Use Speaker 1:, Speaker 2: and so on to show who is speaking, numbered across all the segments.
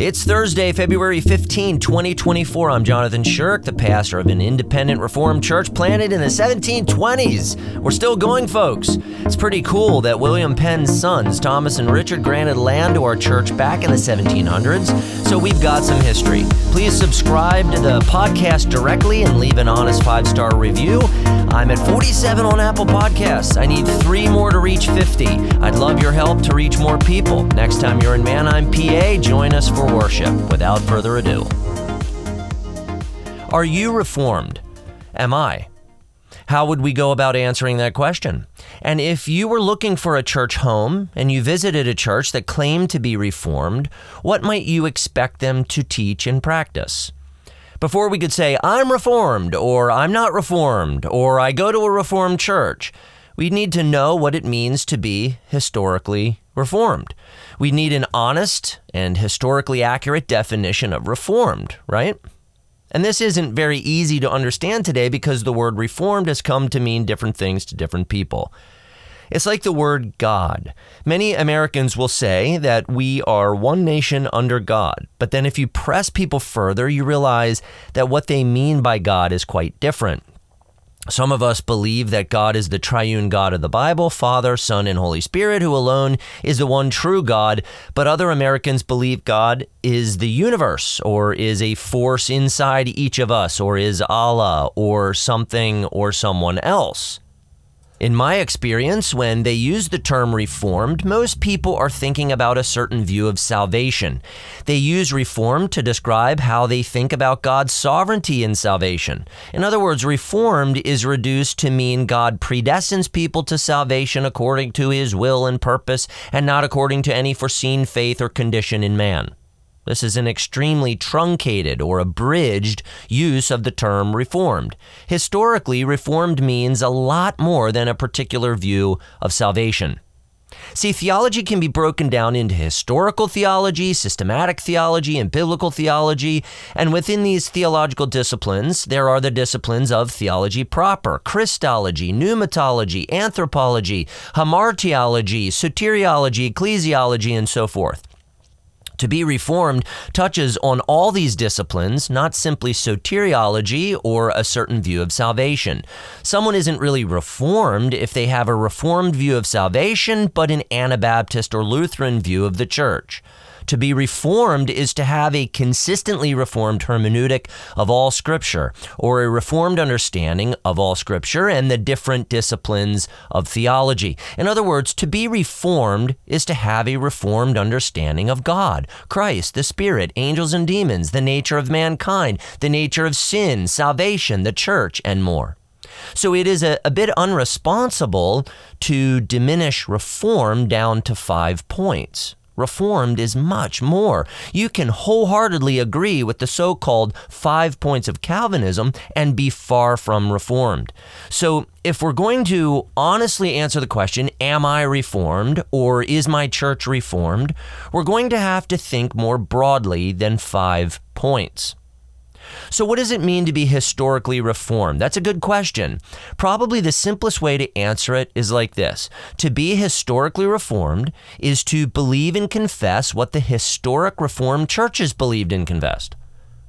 Speaker 1: It's Thursday, February 15, 2024. I'm Jonathan Shirk, the pastor of an independent Reformed church planted in the 1720s. We're still going, folks. It's pretty cool that William Penn's sons, Thomas and Richard, granted land to our church back in the 1700s, so we've got some history. Please subscribe to the podcast directly and leave an honest five star review. I'm at 47 on Apple Podcasts. I need three more to reach 50. I'd love your help to reach more people. Next time you're in Manheim, PA, join us for worship. Without further ado, are you reformed? Am I? How would we go about answering that question? And if you were looking for a church home and you visited a church that claimed to be reformed, what might you expect them to teach and practice? Before we could say, I'm reformed, or I'm not reformed, or I go to a reformed church, we need to know what it means to be historically reformed. We need an honest and historically accurate definition of reformed, right? And this isn't very easy to understand today because the word reformed has come to mean different things to different people. It's like the word God. Many Americans will say that we are one nation under God, but then if you press people further, you realize that what they mean by God is quite different. Some of us believe that God is the triune God of the Bible, Father, Son, and Holy Spirit, who alone is the one true God. But other Americans believe God is the universe, or is a force inside each of us, or is Allah, or something, or someone else. In my experience, when they use the term reformed, most people are thinking about a certain view of salvation. They use reformed to describe how they think about God's sovereignty in salvation. In other words, reformed is reduced to mean God predestines people to salvation according to his will and purpose and not according to any foreseen faith or condition in man. This is an extremely truncated or abridged use of the term reformed. Historically, reformed means a lot more than a particular view of salvation. See, theology can be broken down into historical theology, systematic theology, and biblical theology. And within these theological disciplines, there are the disciplines of theology proper, Christology, pneumatology, anthropology, hamartiology, soteriology, ecclesiology, and so forth. To be reformed touches on all these disciplines, not simply soteriology or a certain view of salvation. Someone isn't really reformed if they have a reformed view of salvation, but an Anabaptist or Lutheran view of the church. To be reformed is to have a consistently reformed hermeneutic of all Scripture, or a reformed understanding of all Scripture and the different disciplines of theology. In other words, to be reformed is to have a reformed understanding of God, Christ, the Spirit, angels and demons, the nature of mankind, the nature of sin, salvation, the church, and more. So it is a, a bit unresponsible to diminish reform down to five points. Reformed is much more. You can wholeheartedly agree with the so called five points of Calvinism and be far from Reformed. So, if we're going to honestly answer the question, Am I Reformed or is my church Reformed? we're going to have to think more broadly than five points. So, what does it mean to be historically reformed? That's a good question. Probably the simplest way to answer it is like this To be historically reformed is to believe and confess what the historic reformed churches believed and confessed.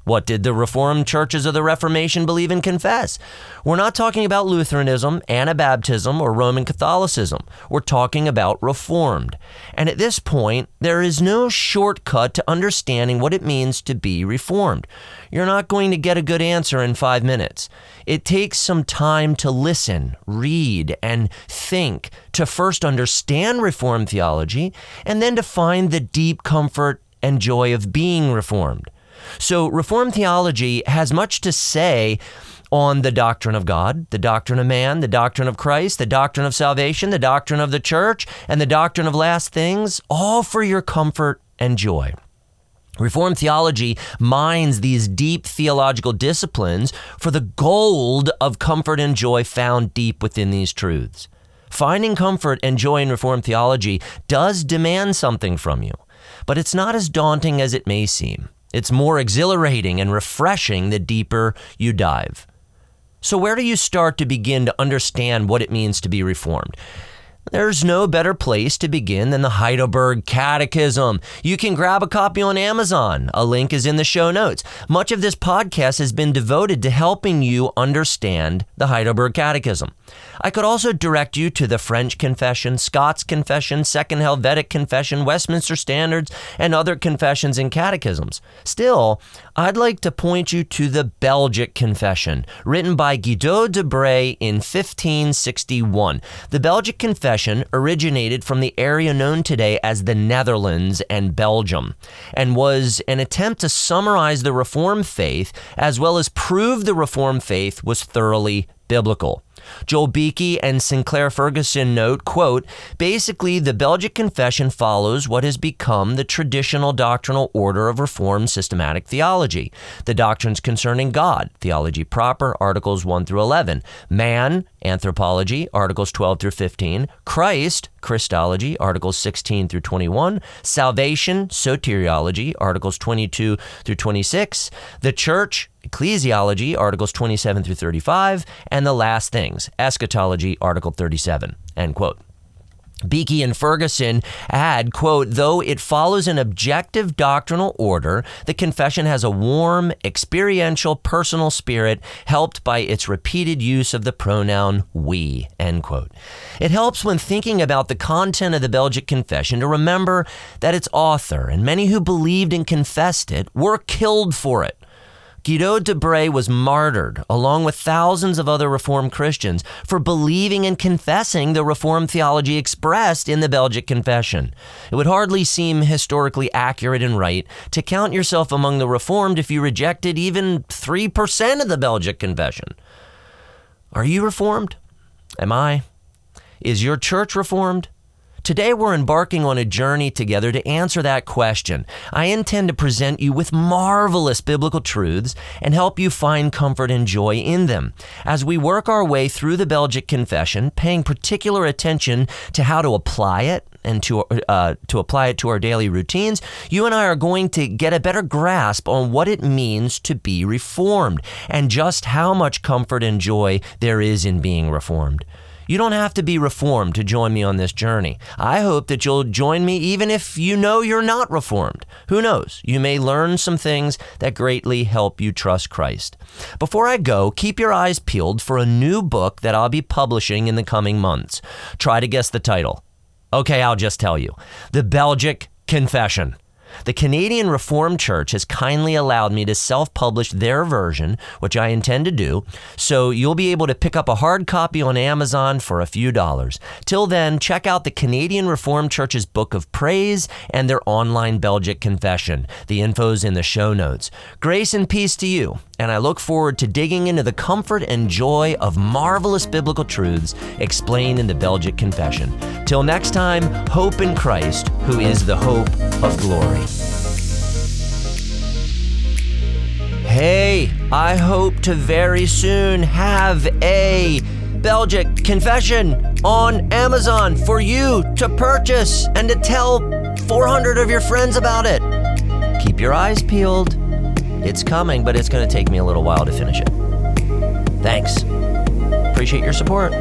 Speaker 1: What did the Reformed churches of the Reformation believe and confess? We're not talking about Lutheranism, Anabaptism, or Roman Catholicism. We're talking about Reformed. And at this point, there is no shortcut to understanding what it means to be Reformed. You're not going to get a good answer in five minutes. It takes some time to listen, read, and think to first understand Reformed theology and then to find the deep comfort and joy of being Reformed. So, Reformed theology has much to say on the doctrine of God, the doctrine of man, the doctrine of Christ, the doctrine of salvation, the doctrine of the church, and the doctrine of last things, all for your comfort and joy. Reformed theology mines these deep theological disciplines for the gold of comfort and joy found deep within these truths. Finding comfort and joy in Reformed theology does demand something from you, but it's not as daunting as it may seem. It's more exhilarating and refreshing the deeper you dive. So, where do you start to begin to understand what it means to be reformed? There's no better place to begin than the Heidelberg Catechism. You can grab a copy on Amazon. A link is in the show notes. Much of this podcast has been devoted to helping you understand the Heidelberg Catechism. I could also direct you to the French Confession, Scots Confession, Second Helvetic Confession, Westminster Standards, and other confessions and catechisms. Still, I'd like to point you to the Belgic Confession, written by Guido de Bray in 1561. The Belgic Confession originated from the area known today as the Netherlands and Belgium, and was an attempt to summarize the Reformed faith as well as prove the Reformed faith was thoroughly biblical. Joel Beeke and Sinclair Ferguson note, quote, basically the Belgic Confession follows what has become the traditional doctrinal order of Reformed systematic theology. The doctrines concerning God, theology proper, articles 1 through 11, man, anthropology, articles 12 through 15, Christ, Christology, articles 16 through 21, salvation, soteriology, articles 22 through 26, the church, ecclesiology, articles 27 through 35, and the last things, eschatology, article 37, end quote. Beeke and Ferguson add, quote, though it follows an objective doctrinal order, the confession has a warm, experiential, personal spirit helped by its repeated use of the pronoun we, end quote. It helps when thinking about the content of the Belgic Confession to remember that its author and many who believed and confessed it were killed for it. Guido de Bray was martyred, along with thousands of other Reformed Christians, for believing and confessing the Reformed theology expressed in the Belgic Confession. It would hardly seem historically accurate and right to count yourself among the Reformed if you rejected even 3% of the Belgic Confession. Are you Reformed? Am I? Is your church Reformed? Today, we're embarking on a journey together to answer that question. I intend to present you with marvelous biblical truths and help you find comfort and joy in them. As we work our way through the Belgic Confession, paying particular attention to how to apply it and to, uh, to apply it to our daily routines, you and I are going to get a better grasp on what it means to be reformed and just how much comfort and joy there is in being reformed. You don't have to be reformed to join me on this journey. I hope that you'll join me even if you know you're not reformed. Who knows? You may learn some things that greatly help you trust Christ. Before I go, keep your eyes peeled for a new book that I'll be publishing in the coming months. Try to guess the title. Okay, I'll just tell you The Belgic Confession. The Canadian Reformed Church has kindly allowed me to self publish their version, which I intend to do, so you'll be able to pick up a hard copy on Amazon for a few dollars. Till then, check out the Canadian Reformed Church's Book of Praise and their online Belgic Confession. The info's in the show notes. Grace and peace to you, and I look forward to digging into the comfort and joy of marvelous biblical truths explained in the Belgic Confession. Till next time, hope in Christ, who is the hope of glory. Hey, I hope to very soon have a Belgic confession on Amazon for you to purchase and to tell 400 of your friends about it. Keep your eyes peeled. It's coming, but it's going to take me a little while to finish it. Thanks. Appreciate your support.